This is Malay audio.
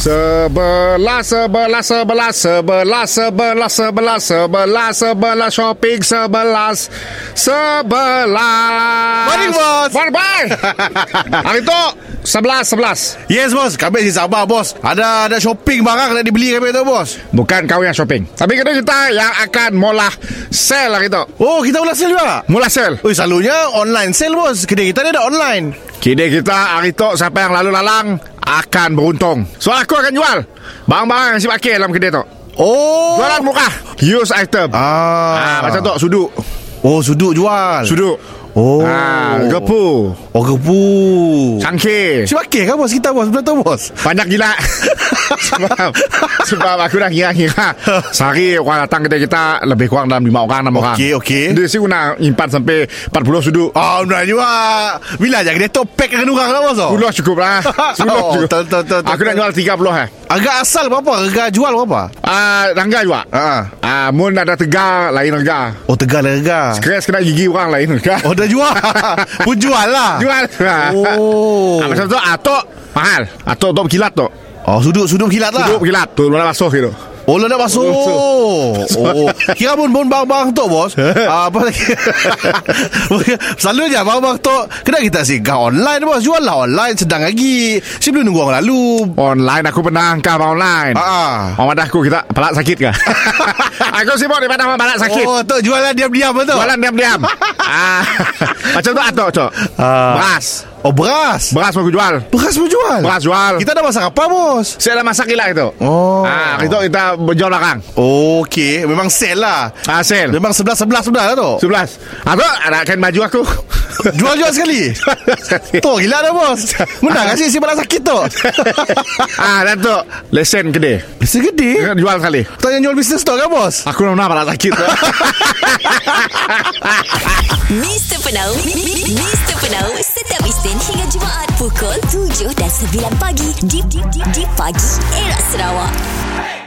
Sebelah, sebelah, sebelah, sebelah, sebelah, sebelah, sebelah, sebelah, shopping, sebelah, sebelah. Morning, bos. Bye, bye. Hari tu, sebelas, sebelas. Yes, bos. Kami si sabar, bos. Ada ada shopping barang nak dibeli kami tu, bos. Bukan kau yang shopping. Tapi kita kita yang akan mula sell hari tu. Oh, kita mula sell juga? Mula sell. Oh, selalunya online sell bos. Kedai kita ni ada online. Kedai kita hari tu siapa yang lalu-lalang akan beruntung. So aku akan jual barang-barang yang si pakai dalam kedai tu. Oh Jualan murah. Use item. Ah, Ah, macam tu suduk. Oh suduk jual Suduk. Oh. Ah, gepu. Oh gepu. Cangkir. Si pakai kan bos? Kita bos Betul tu bos? Banyak gila. Sebab Sebab aku dah kira-kira Sehari orang datang kedai kita Lebih kurang dalam 5 orang 6 orang. Okey, okey. Dia sih nak impan sampai 40 sudut. Oh benar juga. Bila je kedai tu pack dengan orang lah bos? Tu 10 cukup lah. 10 Oh, cukup betul, betul, betul, Aku nak jual 30 eh. Harga asal berapa? Harga jual berapa? Ah, Rangga juga. Ah. Ah, Mun ada tegar Lain harga Oh tegal harga Keras kena gigi orang lain harga Oh dah jual. Pun jual lah. Jual. Oh. Ah, Macam tu Atok Mahal. Atok tu berkilat tu Oh sudut-sudut kilat lah. Sudut berkilat Tu Mana basuh gitu Oh lah nak masuk. Oh Kira pun pun bang-bang tu bos. Ah, Apa lagi? Selalunya bang-bang tu Kena kita singgah online bos. Jual lah online Sedang lagi. Sebelum nunggu orang lalu. Online aku pernah angkat online. Ah. Orang madah aku kita Palak sakit ke? Aku sibuk daripada orang palak sakit? Oh tu jualan diam-diam tu Jualan diam-diam. Ah, Macam tu atok cok Ah. Beras Oh beras. Beras aku jual. Beras pun jual? Beras jual. Kita dah masak apa bos? Saya dah masak gila itu Oh. ah, Itu kita berjual belakang. Okey Memang sale lah. Hasil Memang sebelah-sebelah sebelah lah tu Sebelas. Atok ada kain baju aku. Jual-jual sekali? Tu gila dah bos. Menang kasih si balak sakit tu ah, Dan tu Lesen kedai Bisa gede? Jual sekali. Tanya jual bisnes tu kan bos? Aku nak palak sakit Mr. Penau Mr. Penau Pukul 7 dan 9 pagi Di, pagi Era Sarawak